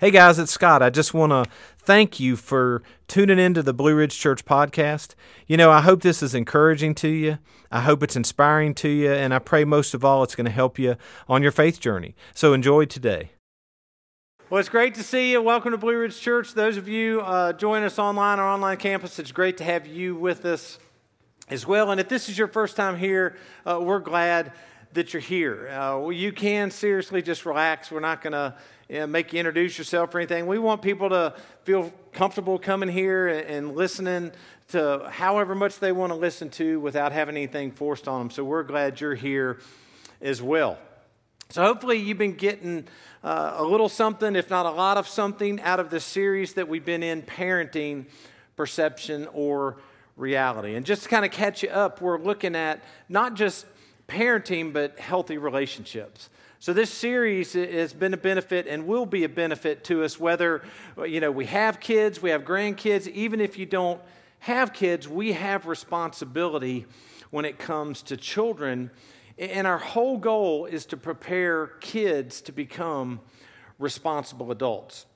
Hey guys, it's Scott. I just want to thank you for tuning into the Blue Ridge Church podcast. You know, I hope this is encouraging to you. I hope it's inspiring to you, and I pray most of all it's going to help you on your faith journey. So enjoy today. Well, it's great to see you. Welcome to Blue Ridge Church. Those of you uh, join us online or online campus, it's great to have you with us as well. And if this is your first time here, uh, we're glad that you're here. Uh, well, you can seriously just relax. We're not going to you know, make you introduce yourself or anything. We want people to feel comfortable coming here and, and listening to however much they want to listen to without having anything forced on them. So we're glad you're here as well. So hopefully you've been getting uh, a little something, if not a lot of something, out of this series that we've been in, parenting, perception, or reality. And just to kind of catch you up, we're looking at not just parenting, but healthy relationships. So this series has been a benefit and will be a benefit to us whether you know we have kids, we have grandkids, even if you don't have kids, we have responsibility when it comes to children. And our whole goal is to prepare kids to become responsible adults.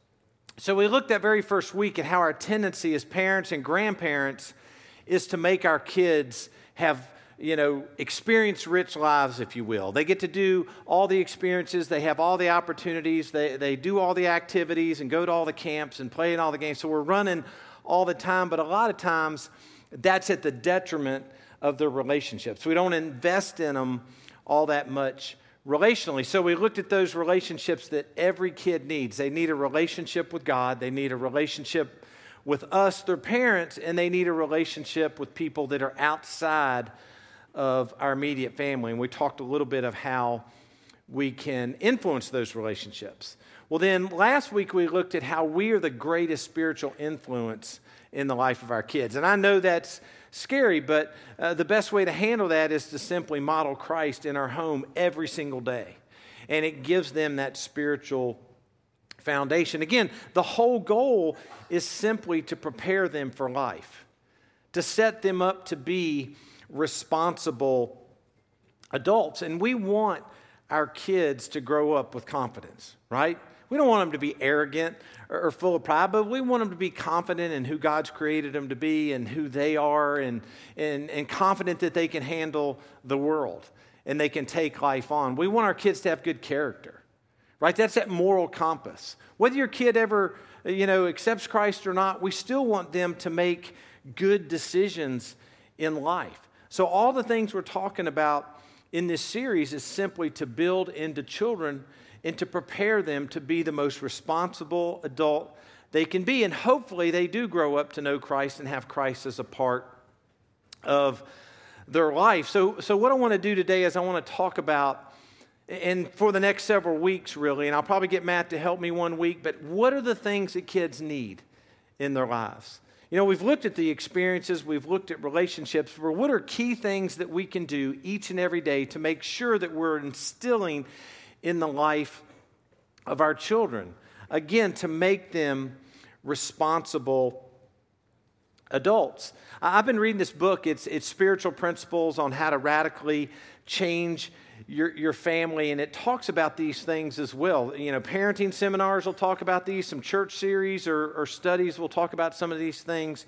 So we looked that very first week at how our tendency as parents and grandparents is to make our kids have you know, experience rich lives, if you will. They get to do all the experiences, they have all the opportunities, they, they do all the activities and go to all the camps and play in all the games. So we're running all the time, but a lot of times that's at the detriment of their relationships. We don't invest in them all that much relationally. So we looked at those relationships that every kid needs. They need a relationship with God, they need a relationship with us, their parents, and they need a relationship with people that are outside of our immediate family. And we talked a little bit of how we can influence those relationships. Well, then last week we looked at how we are the greatest spiritual influence in the life of our kids. And I know that's scary, but uh, the best way to handle that is to simply model Christ in our home every single day. And it gives them that spiritual foundation. Again, the whole goal is simply to prepare them for life, to set them up to be responsible adults. And we want our kids to grow up with confidence, right? We don't want them to be arrogant or, full of pride, but we want them to be confident in who God's created them to be and who they are, and, and, and confident that they can handle the world and they can take life on. We want our kids to have good character, right? That's that moral compass. Whether your kid ever, you know, accepts Christ or not, we still want them to make good decisions in life. So, all the things we're talking about in this series is simply to build into children and to prepare them to be the most responsible adult they can be. And hopefully, they do grow up to know Christ and have Christ as a part of their life. So, so what I want to do today is I want to talk about, and for the next several weeks, really, and I'll probably get Matt to help me one week, but what are the things that kids need in their lives? You know, we've looked at the experiences, we've looked at relationships, but what are key things that we can do each and every day to make sure that we're instilling in the life of our children? Again, to make them responsible adults. I've been reading this book, it's, it's Spiritual Principles on How to Radically Change your, your family, and it talks about these things as well. You know, parenting seminars will talk about these, some church series or, or studies will talk about some of these things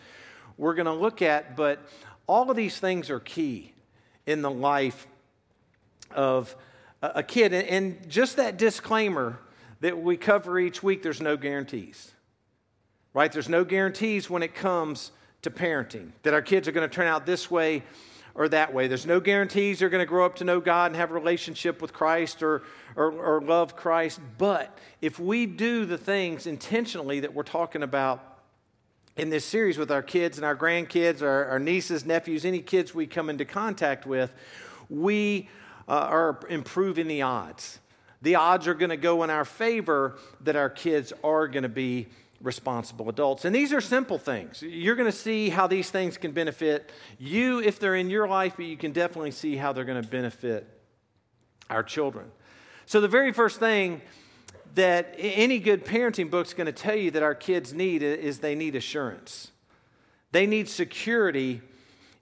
we're going to look at, but all of these things are key in the life of a kid. And just that disclaimer that we cover each week, there's no guarantees, right? There's no guarantees when it comes to parenting that our kids are going to turn out this way or that way. There's no guarantees they're going to grow up to know God and have a relationship with Christ or, or, or love Christ. But if we do the things intentionally that we're talking about in this series with our kids and our grandkids, our, our nieces, nephews, any kids we come into contact with, we uh, are improving the odds. The odds are going to go in our favor that our kids are going to be responsible adults. And these are simple things. You're going to see how these things can benefit you if they're in your life, but you can definitely see how they're going to benefit our children. So, the very first thing that any good parenting book is going to tell you that our kids need is they need assurance. They need security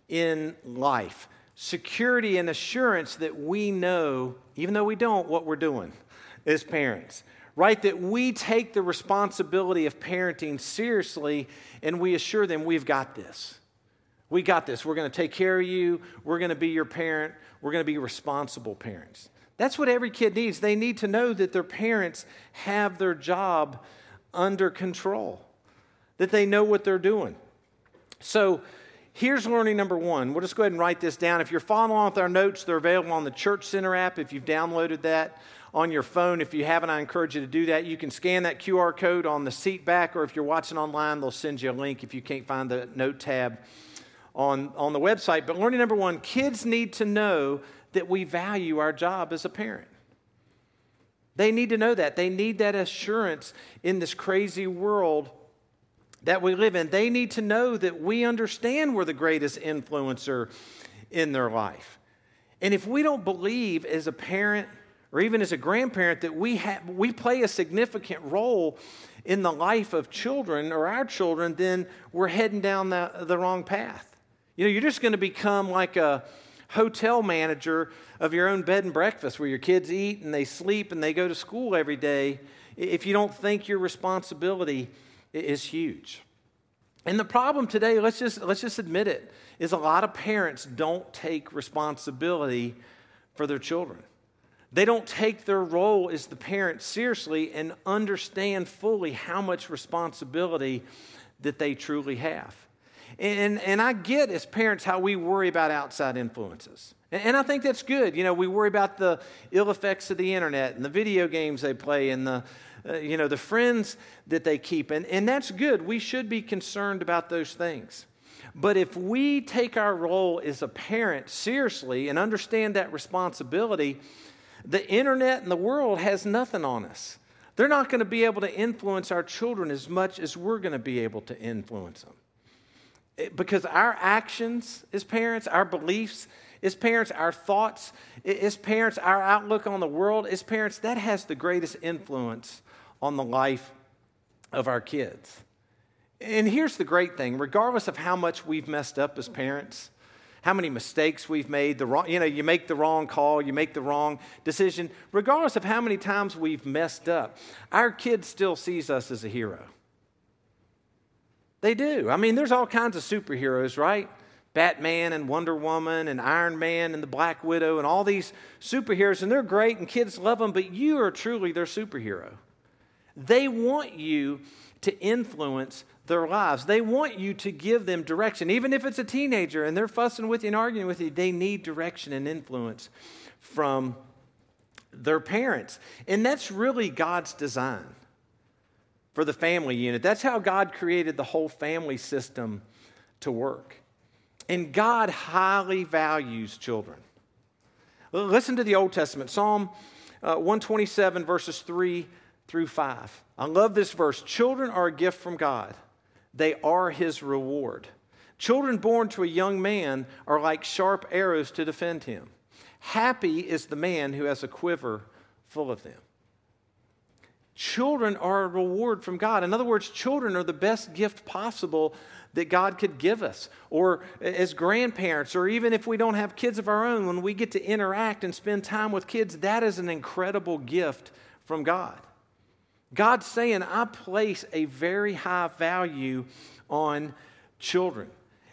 in life. Security and assurance that we know, even though we don't, what we're doing as parents right? That we take the responsibility of parenting seriously and we assure them we've got this. We got this. We're going to take care of you. We're going to be your parent. We're going to be responsible parents. That's what every kid needs. They need to know that their parents have their job under control, that they know what they're doing. So, here's learning number one. We'll just go ahead and write this down. If you're following along with our notes, they're available on the Church Center app if you've downloaded that on your phone. If you haven't, I encourage you to do that. You can scan that QR code on the seat back, or if you're watching online, they'll send you a link if you can't find the note tab on, on the website. But learning number one kids need to know that we value our job as a parent. They need to know that. They need that assurance in this crazy world that we live in. They need to know that we understand we're the greatest influencer in their life. And if we don't believe as a parent or even as a grandparent that we, have, we play a significant role in the life of children or our children, then we're heading down the, the wrong path. You know, you're just going to become like a hotel manager of your own bed and breakfast where your kids eat and they sleep and they go to school every day if you don't think your responsibility is huge. And the problem today, let's just, let's just admit it, is a lot of parents don't take responsibility for their children. They don't take their role as the parent seriously and understand fully how much responsibility that they truly have. And, and I get as parents how we worry about outside influences. And, I think that's good. You know, we worry about the ill effects of the internet and the video games they play and the, uh, you know, the friends that they keep. And, and that's good. We should be concerned about those things. But if we take our role as a parent seriously and understand that responsibility, the internet and the world has nothing on us. They're not going to be able to influence our children as much as we're going to be able to influence them because our actions as parents, our beliefs as parents, our thoughts as parents, our outlook on the world as parents, that has the greatest influence on the life of our kids. And here's the great thing regardless of how much we've messed up as parents, how many mistakes we've made, the wrong, you know, you make the wrong call, you make the wrong decision, regardless of how many times we've messed up, our kid still sees us as a hero. They do. I mean, there's all kinds of superheroes, right? Batman and Wonder Woman and Iron Man and the Black Widow and all these superheroes, and they're great and kids love them, but you are truly their superhero. They want you to influence their lives. They want you to give them direction. Even if it's a teenager and they're fussing with you and arguing with you, they need direction and influence from their parents. And that's really God's design for the family unit. That's how God created the whole family system to work. And God highly values children. Listen to the Old Testament, Psalm uh, 127, verses 3 through 5. I love this verse. Children are a gift from God, they are his reward. Children born to a young man are like sharp arrows to defend him. Happy is the man who has a quiver full of them. Children are a reward from God. In other words, children are the best gift possible that God could give us. Or as grandparents, or even if we don't have kids of our own, when we get to interact and spend time with kids, that is an incredible gift from God. God's saying, I place a very high value on children.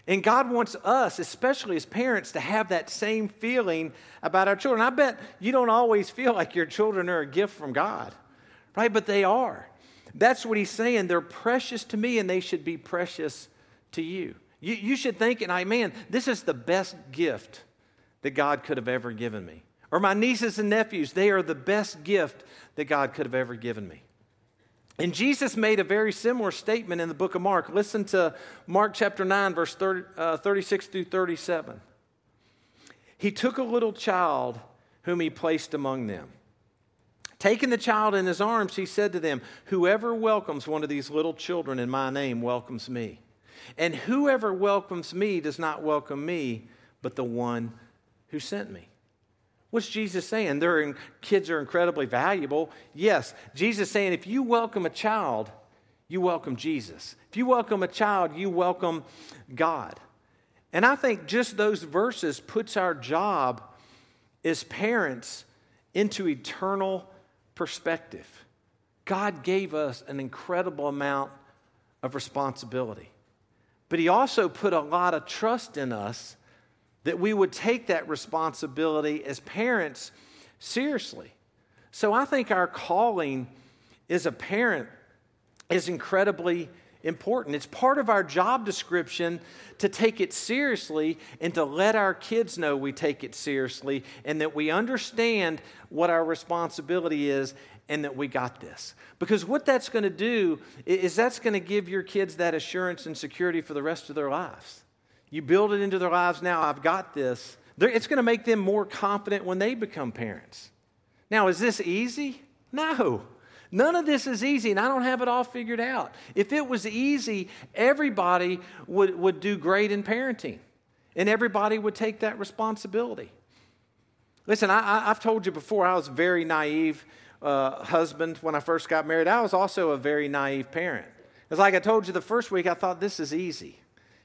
And God wants us, especially as parents, to have that same feeling about our children. I bet you don't always feel like your children are a gift from God right? But they are. That's what he's saying. They're precious to me and they should be precious to you. You, you should think, and I, man, this is the best gift that God could have ever given me. Or my nieces and nephews, they are the best gift that God could have ever given me. And Jesus made a very similar statement in the book of Mark. Listen to Mark chapter 9, verse 30, uh, 36 through 37. He took a little child whom he placed among them. Taking the child in his arms, he said to them, Whoever welcomes one of these little children in my name welcomes me. And whoever welcomes me does not welcome me, but the one who sent me. What's Jesus saying? Their kids are incredibly valuable. Yes, Jesus saying if you welcome a child, you welcome Jesus. If you welcome a child, you welcome God. And I think just those verses puts our job as parents into eternal perspective. God gave us an incredible amount of responsibility. But He also put a lot of trust in us that we would take that responsibility as parents seriously. So I think our calling as a parent is incredibly important. It's part of our job description to take it seriously and to let our kids know we take it seriously and that we understand what our responsibility is and that we got this. Because what that's going to do is that's going to give your kids that assurance and security for the rest of their lives. You build it into their lives now, I've got this. It's going to make them more confident when they become parents. Now, is this easy? No. None of this is easy, and I don't have it all figured out. If it was easy, everybody would, would do great in parenting, and everybody would take that responsibility. Listen, I, have told you before, I was a very naive uh, husband when I first got married. I was also a very naive parent. It's like I told you the first week, I thought this is easy.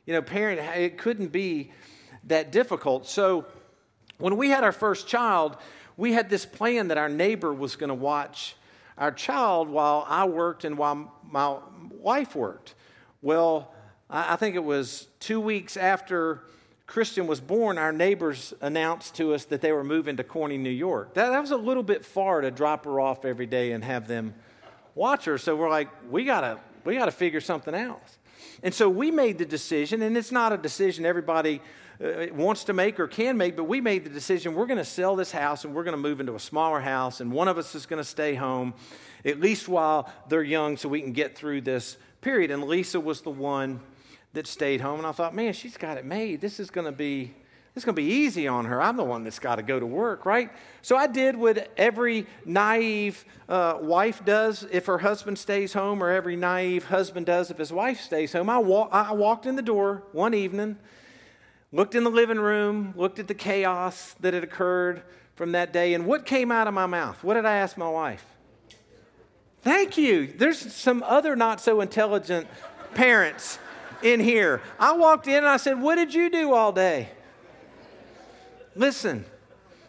You know, parent, it couldn't be that difficult. So when we had our first child, we had this plan that our neighbor was going to watch our child while I worked and while my wife worked. Well, I think it was two weeks after Kristen was born, our neighbors announced to us that they were moving to Corning, New York. That, that was a little bit far to drop her off every day and have them watch her. So we're like, we gotta, we gotta figure something else. And so we made the decision, and it's not a decision everybody uh, wants to make or can make, but we made the decision we're going to sell this house and we're going to move into a smaller house, and one of us is going to stay home, at least while they're young, so we can get through this period. And Lisa was the one that stayed home, and I thought, man, she's got it made. This is going to be it's going to be easy on her. I'm the one that's got to go to work, right? So I did what every naive uh, wife does if her husband stays home, or every naive husband does if his wife stays home. I, wa- I walked in the door one evening, looked in the living room, looked at the chaos that had occurred from that day, and what came out of my mouth? What did I ask my wife? Thank you. There's some other not so intelligent parents in here. I walked in and I said, What did you do all day? Listen,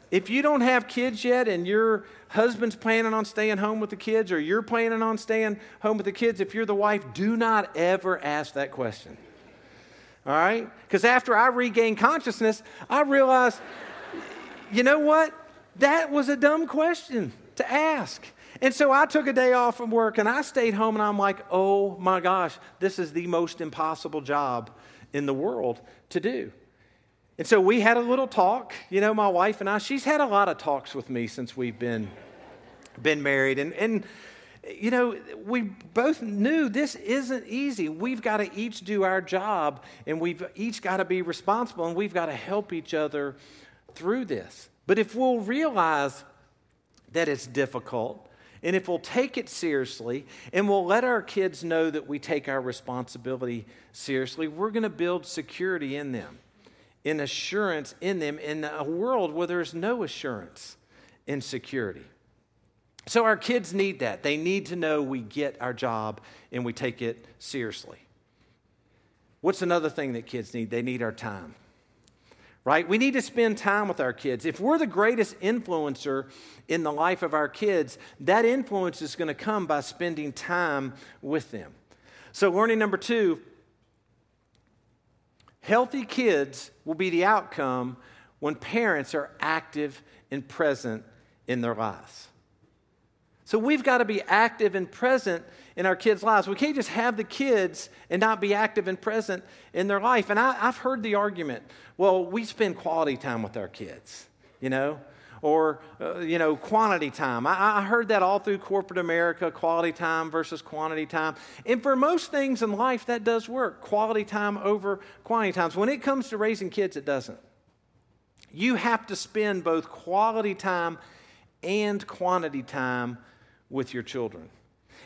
if you don't have kids yet and your husband's planning on staying home with the kids or you're planning on staying home with the kids, if you're the wife, do not ever ask that question. All right? Because after I regained consciousness, I realized, you know what? That was a dumb question to ask. And so I took a day off from work and I stayed home and I'm like, oh my gosh, this is the most impossible job in the world to do. And so we had a little talk, you know, my wife and I. She's had a lot of talks with me since we've been, been married. And, and, you know, we both knew this isn't easy. We've got to each do our job and we've each got to be responsible and we've got to help each other through this. But if we'll realize that it's difficult, and if we'll take it seriously and we'll let our kids know that we take our responsibility seriously, we're going to build security in them in assurance in them in a world where there's no assurance in security. So our kids need that. They need to know we get our job and we take it seriously. What's another thing that kids need? They need our time. Right? We need to spend time with our kids. If we're the greatest influencer in the life of our kids, that influence is going to come by spending time with them. So, learning number two Healthy kids will be the outcome when parents are active and present in their lives. So we've got to be active and present in our kids' lives. We can't just have the kids and not be active and present in their life. And I, have heard the argument well, we spend quality time with our kids, you know? Or uh, you know quantity time. I, I, heard that all through corporate america quality time versus quantity time. And for most things in life that does work. Quality time over quantity times. When it comes to raising kids it doesn't. You have to spend both quality time and quantity time with your children.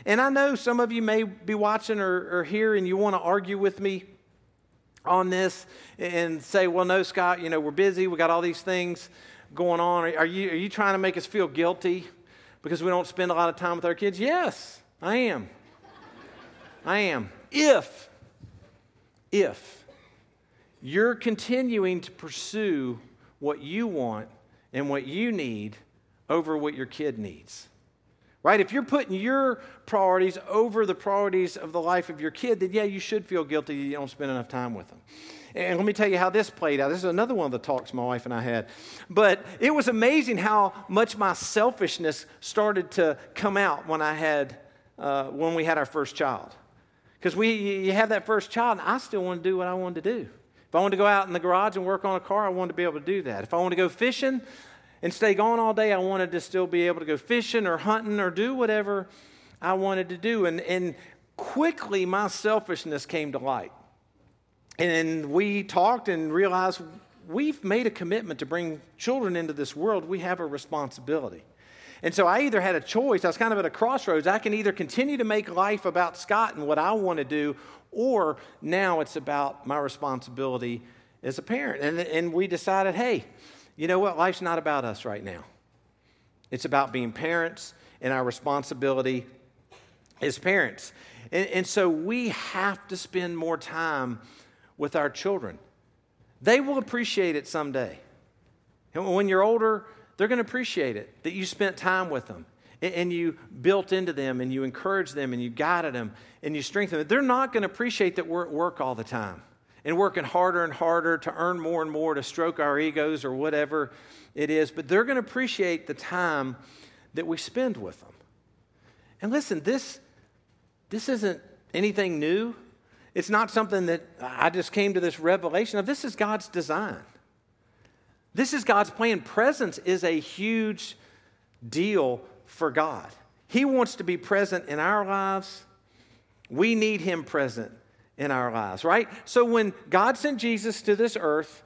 And i know some of you may be watching or, or here and you want to argue with me on this and say well no scott you know we're busy. We got all these things going on? Are you, are you trying to make us feel guilty because we don't spend a lot of time with our kids? Yes, I am. I am. If, if you're continuing to pursue what you want and what you need over what your kid needs. right? If you're putting your priorities over the priorities of the life of your kid, then yeah, you should feel guilty you don't spend enough time with them. And let me tell you how this played out. This is another one of the talks my wife and I had. But it was amazing how much my selfishness started to come out when I had, uh, when we had our first child. Because we, you have that first child, and I still want to do what I wanted to do. If I wanted to go out in the garage and work on a car, I wanted to be able to do that. If I wanted to go fishing and stay gone all day, I wanted to still be able to go fishing or hunting or do whatever I wanted to do. And, and quickly, my selfishness came to light. And we talked and realized we've made a commitment to bring children into this world. We have a responsibility. And so I either had a choice, I was kind of at a crossroads. I can either continue to make life about Scott and what I want to do, or now it's about my responsibility as a parent. And, and we decided, hey, you know what? Life's not about us right now. It's about being parents and our responsibility as parents. And, and so we have to spend more time with our children. They will appreciate it someday. And when you're older, they're going to appreciate it that you spent time with them and you built into them and you encouraged them and you guided them and you strengthened them. They're not going to appreciate that we're at work all the time and working harder and harder to earn more and more to stroke our egos or whatever it is, but they're going to appreciate the time that we spend with them. And listen, this, this isn't anything new. It's not something that I just came to this revelation of. This is God's design. This is God's plan. Presence is a huge deal for God. He wants to be present in our lives. We need Him present in our lives, right? So when God sent Jesus to this earth,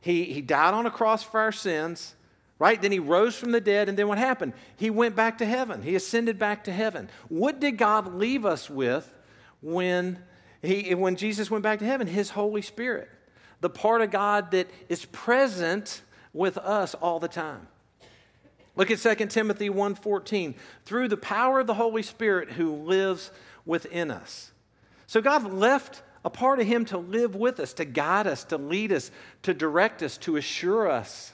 He, he died on a cross for our sins, right? Then He rose from the dead, and then what happened? He went back to heaven. He ascended back to heaven. What did God leave us with when, he, when Jesus went back to heaven? His Holy Spirit, the part of God that is present with us all the time. Look at 2 Timothy 1:14. Through the power of the Holy Spirit who lives within us. So God left a part of him to live with us, to guide us, to lead us, to direct us, to assure us.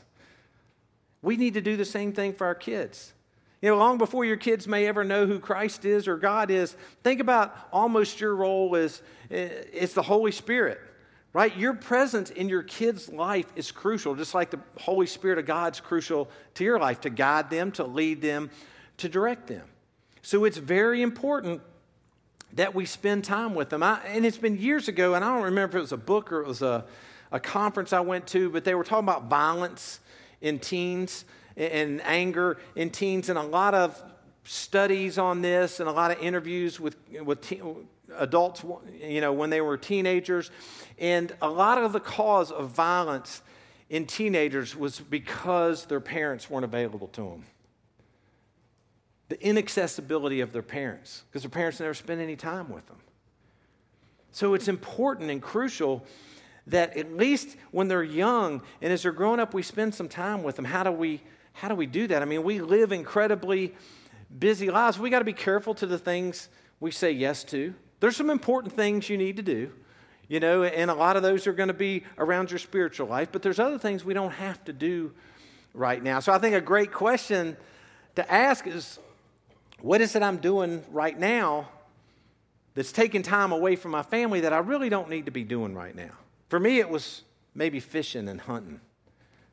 We need to do the same thing for our kids. You know, long before your kids may ever know who Christ is or God is, think about almost your role as eh, it's the Holy Spirit right? Your presence in your kid's life is crucial, just like the Holy Spirit of God's crucial to your life to guide them, to lead them, to direct them. So it's very important that we spend time with them. I, and it's been years ago, and I don't remember if it was a book or it was a, a conference I went to, but they were talking about violence in teens and anger in teens, and a lot of studies on this and a lot of interviews with, with teen, adults, you know, when they were teenagers. And a lot of the cause of violence in teenagers was because their parents weren't available to them. The inaccessibility of their parents, because their parents never spent any time with them. So it's important and crucial that at least when they're young and as they're growing up, we spend some time with them. How do we, how do, we do that? I mean, we live incredibly busy lives. We got to be careful to the things we say yes to. There's some important things you need to do, you know, and a lot of those are going to be around your spiritual life, but there's other things we don't have to do right now. So I think a great question to ask is what is it I'm doing right now that's taking time away from my family that I really don't need to be doing right now? For me, it was maybe fishing and hunting.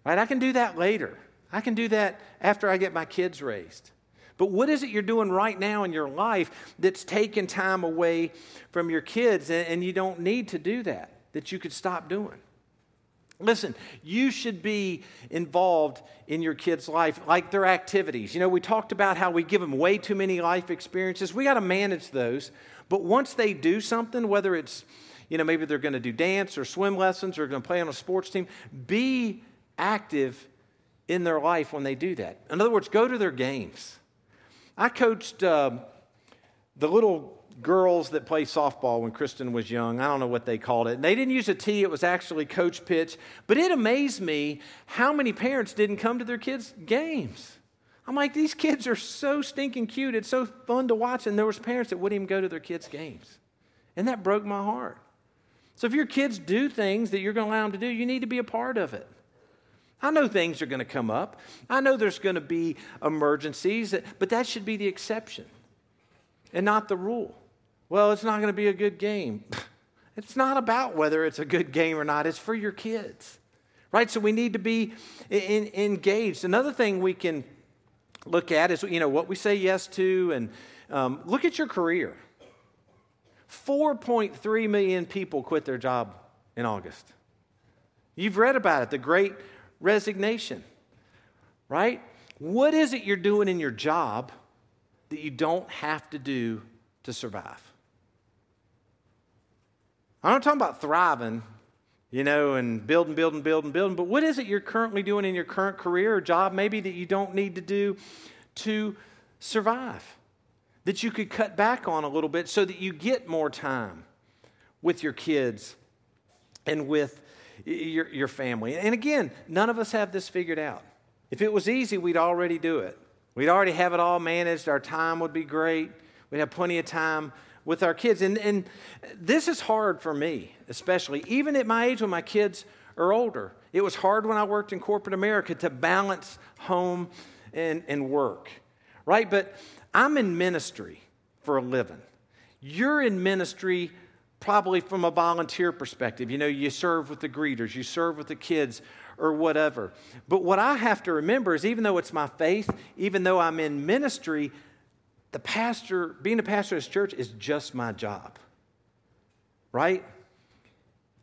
Right? I can do that later. I can do that after I get my kids raised. But what is it you're doing right now in your life that's taking time away from your kids and, you don't need to do that, that you could stop doing? Listen, you should be involved in your kids' life, like their activities. You know, we talked about how we give them way too many life experiences. We got to manage those. But once they do something, whether it's, you know, maybe they're going to do dance or swim lessons or going to play on a sports team, be active in their life when they do that. In other words, go to their games. I coached uh, the little girls that play softball when Kristen was young. I don't know what they called it. And They didn't use a tee, it was actually coach pitch. But it amazed me how many parents didn't come to their kids' games. I'm like, these kids are so stinking cute. It's so fun to watch. And there was parents that wouldn't even go to their kids' games. And that broke my heart. So if your kids do things that you're going to allow them to do, you need to be a part of it. I know things are going to come up. I know there's going to be emergencies, but that should be the exception and not the rule. Well, it's not going to be a good game. It's not about whether it's a good game or not, it's for your kids, right? So we need to be in, engaged. Another thing we can look at is, you know, what we say yes to, and um, look at your career. 4.3 million people quit their job in August. You've read about it, the great resignation, right? What is it you're doing in your job that you don't have to do to survive? I'm not talking about thriving, you know, and building, building, building, building, but what is it you're currently doing in your current career or job, maybe that you don't need to do to survive? That you could cut back on a little bit so that you get more time with your kids and with your, your family. And again, none of us have this figured out. If it was easy, we'd already do it. We'd already have it all managed. Our time would be great. We'd have plenty of time with our kids. And, and this is hard for me, especially, even at my age when my kids are older. It was hard when I worked in corporate America to balance home and, and work, right? But I'm in ministry for a living. You're in ministry probably from a volunteer perspective. You know, you serve with the greeters, you serve with the kids, or whatever. But what I have to remember is even though it's my faith, even though I'm in ministry, the pastor, being a pastor of this church is just my job. Right?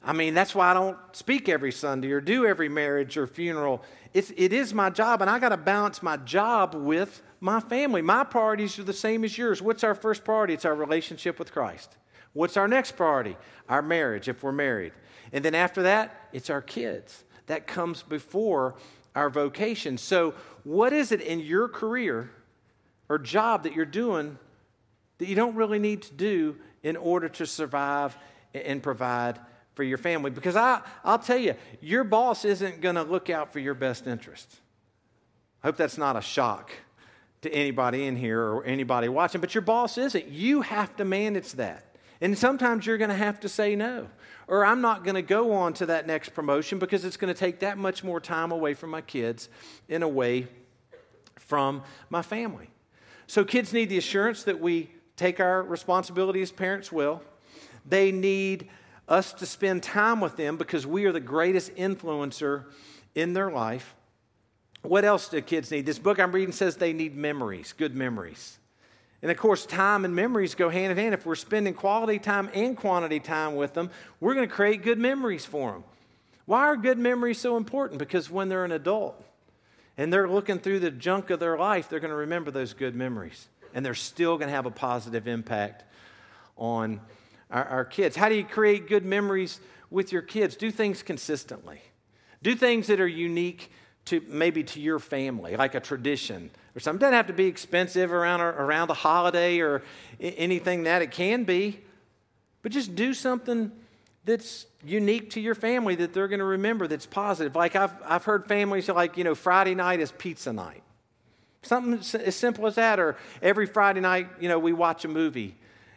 I mean, that's why I don't speak every Sunday or do every marriage or funeral. It's, it is my job, and I got to balance my job with my family. My priorities are the same as yours. What's our first priority? It's our relationship with Christ. What's our next priority? Our marriage, if we're married. And then after that, it's our kids. That comes before our vocation. So, what is it in your career or job that you're doing that you don't really need to do in order to survive and provide for your family? Because I, I'll tell you, your boss isn't going to look out for your best interest. I hope that's not a shock to anybody in here or anybody watching, but your boss isn't. You have to manage that. And sometimes you're going to have to say no. Or I'm not going to go on to that next promotion because it's going to take that much more time away from my kids and away from my family. So kids need the assurance that we take our responsibility as parents well. They need us to spend time with them because we are the greatest influencer in their life. What else do kids need? This book I'm reading says they need memories, good memories. And of course, time and memories go hand in hand. If we're spending quality time and quantity time with them, we're going to create good memories for them. Why are good memories so important? Because when they're an adult and they're looking through the junk of their life, they're going to remember those good memories. And they're still going to have a positive impact on our, our kids. How do you create good memories with your kids? Do things consistently, do things that are unique to maybe to your family, like a tradition or something. It doesn't have to be expensive around around a holiday or anything that it can be, but just do something that's unique to your family that they're going to remember that's positive. Like I've I've heard families like you know Friday night is pizza night, something as simple as that, or every Friday night you know we watch a movie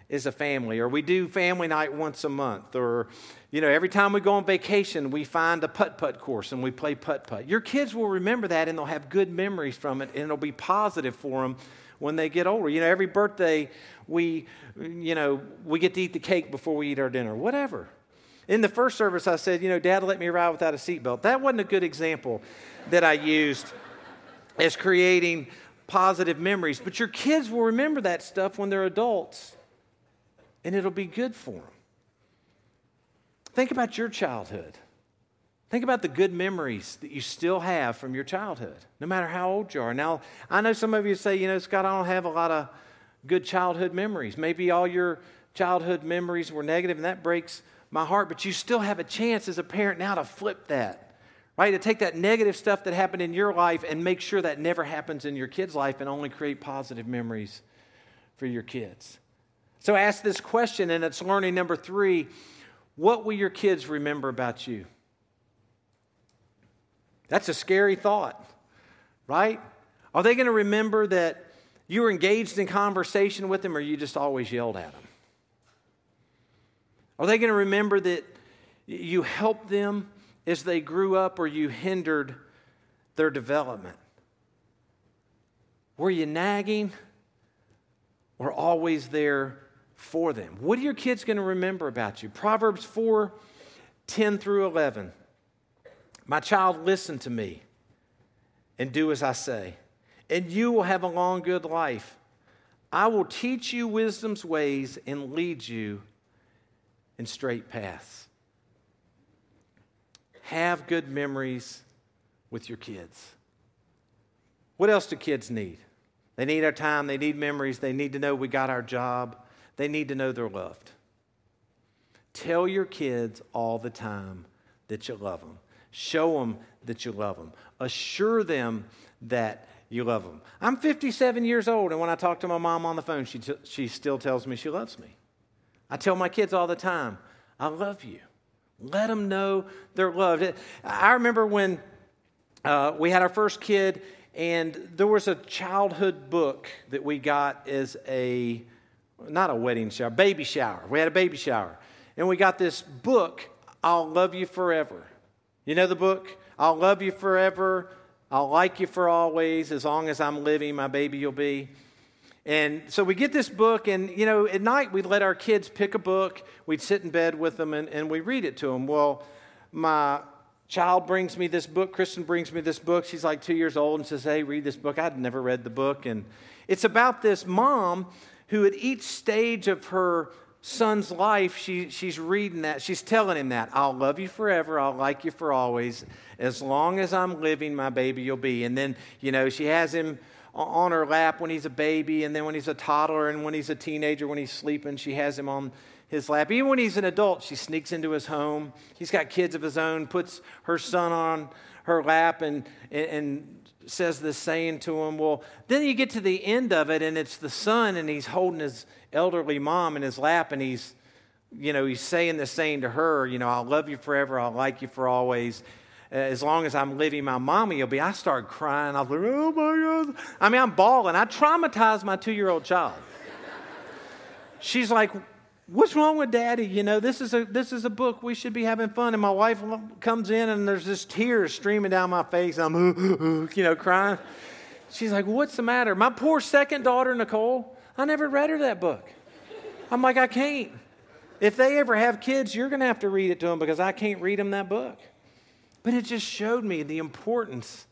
as a family, or we do family night once a month, or you know, every time we go on vacation, we find a putt putt course and we play putt putt. Your kids will remember that and they'll have good memories from it and it'll be positive for them when they get older. You know, every birthday we, you know, we get to eat the cake before we eat our dinner, whatever. In the first service, I said, you know, Dad let me ride without a seatbelt. That wasn't a good example that I used as creating positive memories. But your kids will remember that stuff when they're adults and it'll be good for them. Think about your childhood. Think about the good memories that you still have from your childhood, no matter how old you are. Now, I know some of you say, you know, Scott, I don't have a lot of good childhood memories. Maybe all your childhood memories were negative, and that breaks my heart, but you still have a chance as a parent now to flip that, right? To take that negative stuff that happened in your life and make sure that never happens in your kid's life and only create positive memories for your kids. So ask this question, and it's learning number three what will your kids remember about you? That's a scary thought, right? Are they going to remember that you were engaged in conversation with them or you just always yelled at them? Are they going to remember that you helped them as they grew up or you hindered their development? Were you nagging or always there for them? What are your kids going to remember about you? Proverbs 4 10 through 11. My child, listen to me and do as I say, and you will have a long, good life. I will teach you wisdom's ways and lead you in straight paths. Have good memories with your kids. What else do kids need? They need our time, they need memories, they need to know we got our job, they need to know they're loved. Tell your kids all the time that you love them. Show them that you love them. Assure them that you love them. I'm 57 years old, and when I talk to my mom on the phone, she, t- she still tells me she loves me. I tell my kids all the time, I love you. Let them know they're loved. I remember when uh, we had our first kid, and there was a childhood book that we got as a, not a wedding shower, baby shower. We had a baby shower. And we got this book, I'll Love You Forever. You know the book? I'll love you forever. I'll like you for always. As long as I'm living, my baby you'll be. And so we get this book, and you know, at night we'd let our kids pick a book. We'd sit in bed with them and, and we read it to them. Well, my child brings me this book. Kristen brings me this book. She's like two years old and says, Hey, read this book. I'd never read the book. And it's about this mom who, at each stage of her son's life, she, she's reading that. She's telling him that I'll love you forever. I'll like you for always. As long as I'm living, my baby you'll be. And then, you know, she has him on her lap when he's a baby, and then when he's a toddler, and when he's a teenager, when he's sleeping, she has him on his lap. Even when he's an adult, she sneaks into his home. He's got kids of his own, puts her son on her lap, and, and, says this saying to him. Well, then you get to the end of it, and it's the son, and he's holding his elderly mom in his lap, and he's, you know, he's saying this saying to her, you know, I'll love you forever, I'll like you for always. Uh, as long as I'm living, my mommy will be. I started crying. I was like, oh my God. I mean, I'm bawling. I traumatized my two year old child. She's like, What's wrong with daddy? You know, this is a this is a book. We should be having fun. And my wife comes in and there's just tears streaming down my face. I'm you know, crying. She's like, What's the matter? My poor second daughter, Nicole, I never read her that book. I'm like, I can't. If they ever have kids, you're going to have to read it to them because I can't read them that book. But it just showed me the importance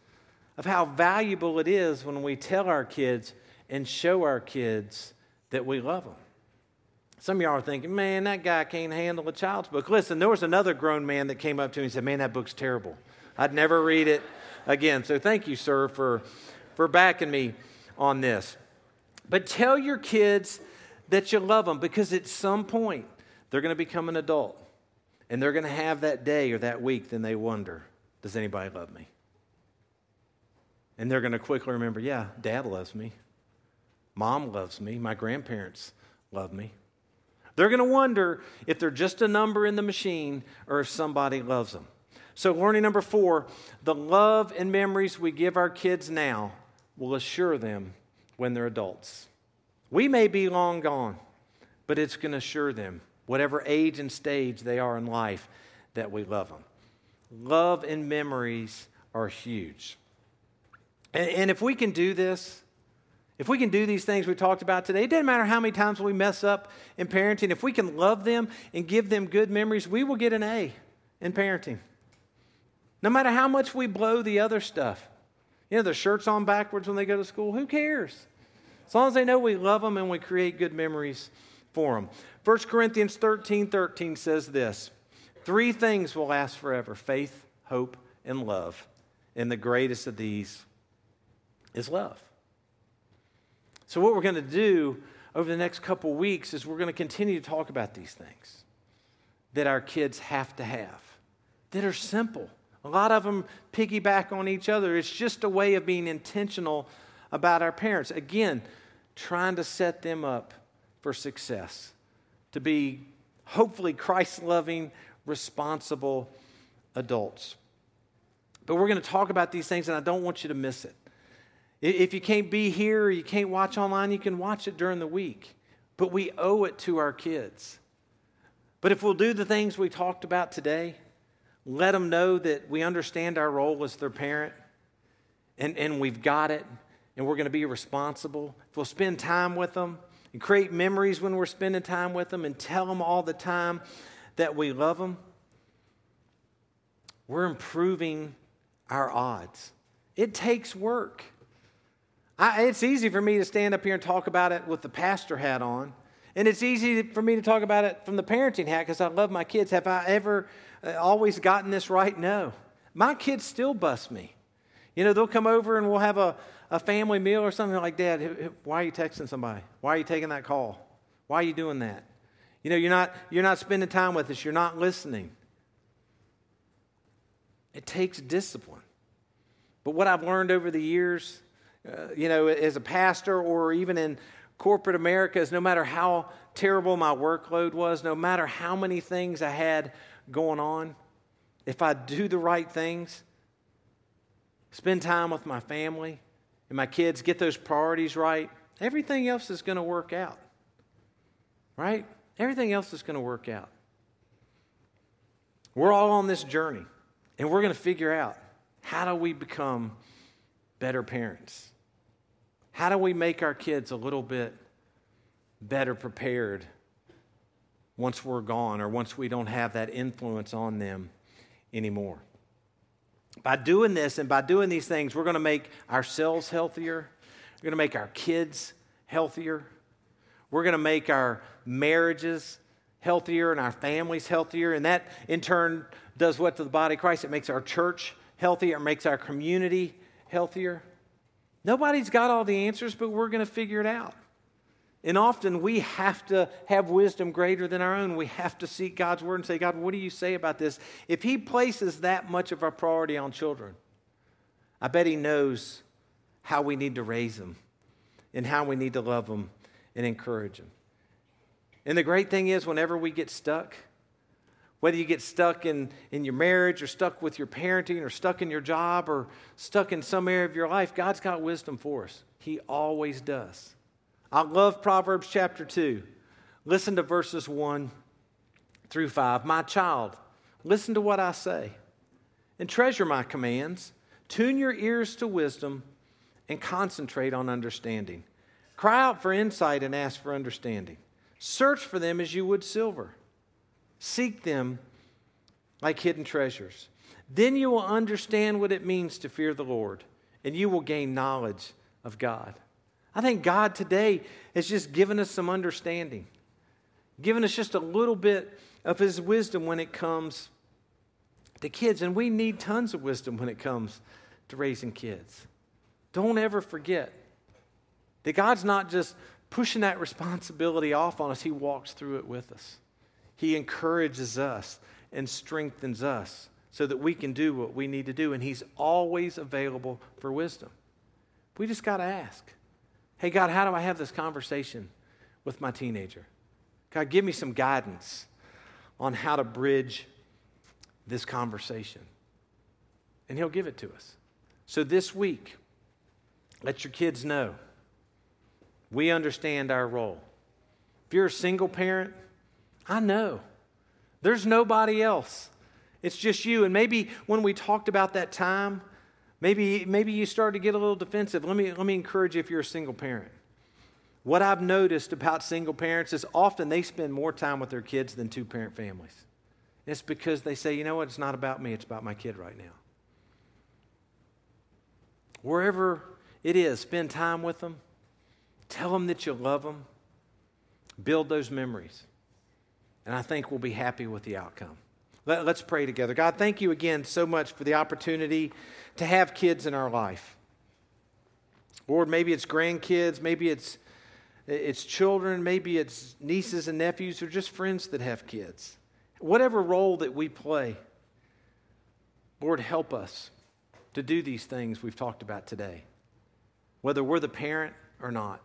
of how valuable it is when we tell our kids and show our kids that we love them. Some of y'all are thinking, man, that guy can't handle a child's book. Listen, there was another grown man that came up to me and said, man, that book's terrible. I'd never read it again. So thank you, sir, for, for backing me on this. But tell your kids that you love them because at some point they're going to become an adult and they're going to have that day or that week, then they wonder, does anybody love me? And they're going to quickly remember, yeah, dad loves me. Mom loves me. My grandparents love me. They're going to wonder if they're just a number in the machine or if somebody loves them. So, learning number four the love and memories we give our kids now will assure them when they're adults. We may be long gone, but it's going to assure them, whatever age and stage they are in life, that we love them. Love and memories are huge. And, and if we can do this, if we can do these things we talked about today, it doesn't matter how many times we mess up in parenting. If we can love them and give them good memories, we will get an A in parenting. No matter how much we blow the other stuff. You know, the shirts on backwards when they go to school, who cares? As long as they know we love them and we create good memories for them. 1 Corinthians 13 13 says this Three things will last forever faith, hope, and love. And the greatest of these is love. So, what we're going to do over the next couple weeks is we're going to continue to talk about these things that our kids have to have, that are simple. A lot of them piggyback on each other. It's just a way of being intentional about our parents. Again, trying to set them up for success, to be hopefully Christ loving, responsible adults. But we're going to talk about these things, and I don't want you to miss it. If you can't be here or you can't watch online, you can watch it during the week. But we owe it to our kids. But if we'll do the things we talked about today, let them know that we understand our role as their parent, and, and we've got it and we're going to be responsible, if we'll spend time with them and create memories when we're spending time with them and tell them all the time that we love them, we're improving our odds. It takes work. I, it's easy for me to stand up here and talk about it with the pastor hat on. And it's easy for me to talk about it from the parenting hat because I love my kids. Have I ever uh, always gotten this right? No. My kids still bust me. You know, they'll come over and we'll have a, a family meal or something like, Dad, why are you texting somebody? Why are you taking that call? Why are you doing that? You know, you're not, you're not spending time with us, you're not listening. It takes discipline. But what I've learned over the years, uh, you know, as a pastor or even in corporate America, is no matter how terrible my workload was, no matter how many things I had going on, if I do the right things, spend time with my family and my kids, get those priorities right, everything else is going to work out. Right? Everything else is going to work out. We're all on this journey, and we're going to figure out how do we become better parents? How do we make our kids a little bit better prepared once we're gone or once we don't have that influence on them anymore? By doing this and by doing these things, we're going to make ourselves healthier. We're going to make our kids healthier. We're going to make our marriages healthier and our families healthier. And that, in turn, does what to the body of Christ? It makes our church healthier, it makes our community healthier. Nobody's got all the answers, but we're going to figure it out. And often we have to have wisdom greater than our own. We have to seek God's word and say, God, what do you say about this? If He places that much of our priority on children, I bet He knows how we need to raise them and how we need to love them and encourage them. And the great thing is, whenever we get stuck, whether you get stuck in, in your marriage or stuck with your parenting or stuck in your job or stuck in some area of your life, God's got wisdom for us. He always does. I love Proverbs chapter 2. Listen to verses 1 through 5. My child, listen to what I say and treasure my commands. Tune your ears to wisdom and concentrate on understanding. Cry out for insight and ask for understanding. Search for them as you would silver. Seek them like hidden treasures. Then you will understand what it means to fear the Lord, and you will gain knowledge of God. I think God today has just given us some understanding, given us just a little bit of His wisdom when it comes to kids. And we need tons of wisdom when it comes to raising kids. Don't ever forget that God's not just pushing that responsibility off on us, He walks through it with us. He encourages us and strengthens us so that we can do what we need to do. And He's always available for wisdom. We just got to ask. Hey, God, how do I have this conversation with my teenager? God, give me some guidance on how to bridge this conversation. And He'll give it to us. So this week, let your kids know we understand our role. If you're a single parent, I know there's nobody else. It's just you. And maybe when we talked about that time, Maybe, maybe you started to get a little defensive. Let me, let me encourage you if you're a single parent. What I've noticed about single parents is often they spend more time with their kids than two parent families. It's because they say, you know what, it's not about me, it's about my kid right now. Wherever it is, spend time with them, tell them that you love them, build those memories. And I think we'll be happy with the outcome. Let, us pray together. God, thank you again so much for the opportunity to have kids in our life. Lord, maybe it's grandkids, maybe it's, it's children, maybe it's nieces and nephews, or just friends that have kids. Whatever role that we play, Lord, help us to do these things we've talked about today, whether we're the parent or not,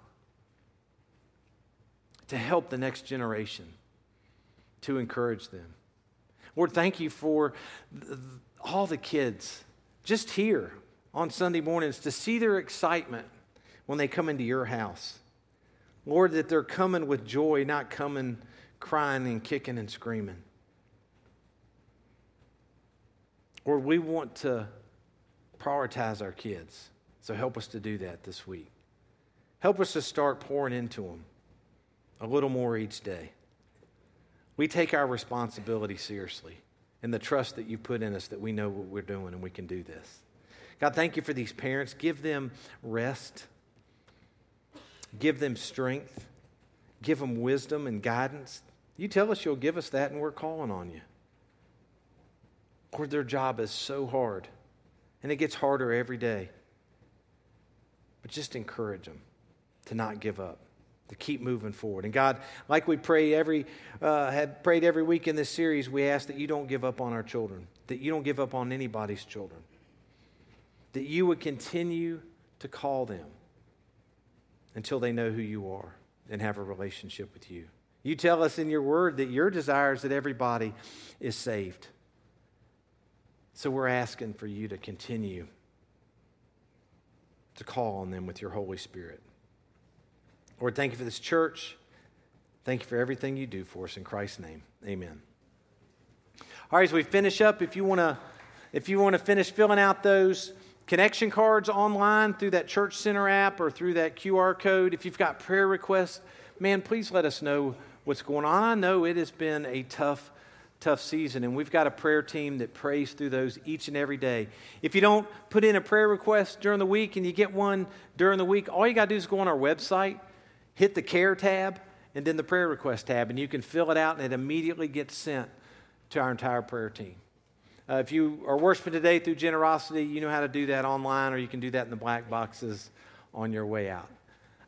to help the next generation, to encourage them. Lord, thank you for all the kids just here on Sunday mornings to see their excitement when they come into your house. Lord, that they're coming with joy, not coming crying and kicking and screaming. Lord, we want to prioritize our kids. So help us to do that this week. Help us to start pouring into them a little more each day. We take our responsibility seriously and the trust that you put in us that we know what we're doing and we can do this. God, thank you for these parents. Give them rest, give them strength, give them wisdom and guidance. You tell us you'll give us that, and we're calling on you. Lord, their job is so hard, and it gets harder every day. But just encourage them to not give up to keep moving forward. And God, like we pray every, uh, have prayed every week in this series, we ask that you don't give up on our children, that you don't give up on anybody's children, that you would continue to call them until they know who you are and have a relationship with you. You tell us in your word that your desire is that everybody is saved. So we're asking for you to continue to call on them with your Holy Spirit. Lord, thank you for this church. Thank you for everything you do for us in Christ's name. Amen. All right, as we finish up, if you want to if you want to finish filling out those connection cards online through that church center app or through that QR code, if you've got prayer requests, man, please let us know what's going on. I know it has been a tough tough season, and we've got a prayer team that prays through those each and every day. If you don't put in a prayer request during the week and you get one during the week, all you got to do is go on our website hit the care tab and then the prayer request tab, and you can fill it out, and it immediately gets sent to our entire prayer team. Uh, if you are worshiping today through generosity, you know how to do that online, or you can do that in the black boxes on your way out.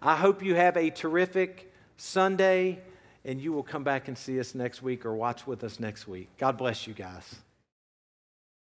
I hope you have a terrific Sunday, and you will come back and see us next week or watch with us next week. God bless you guys.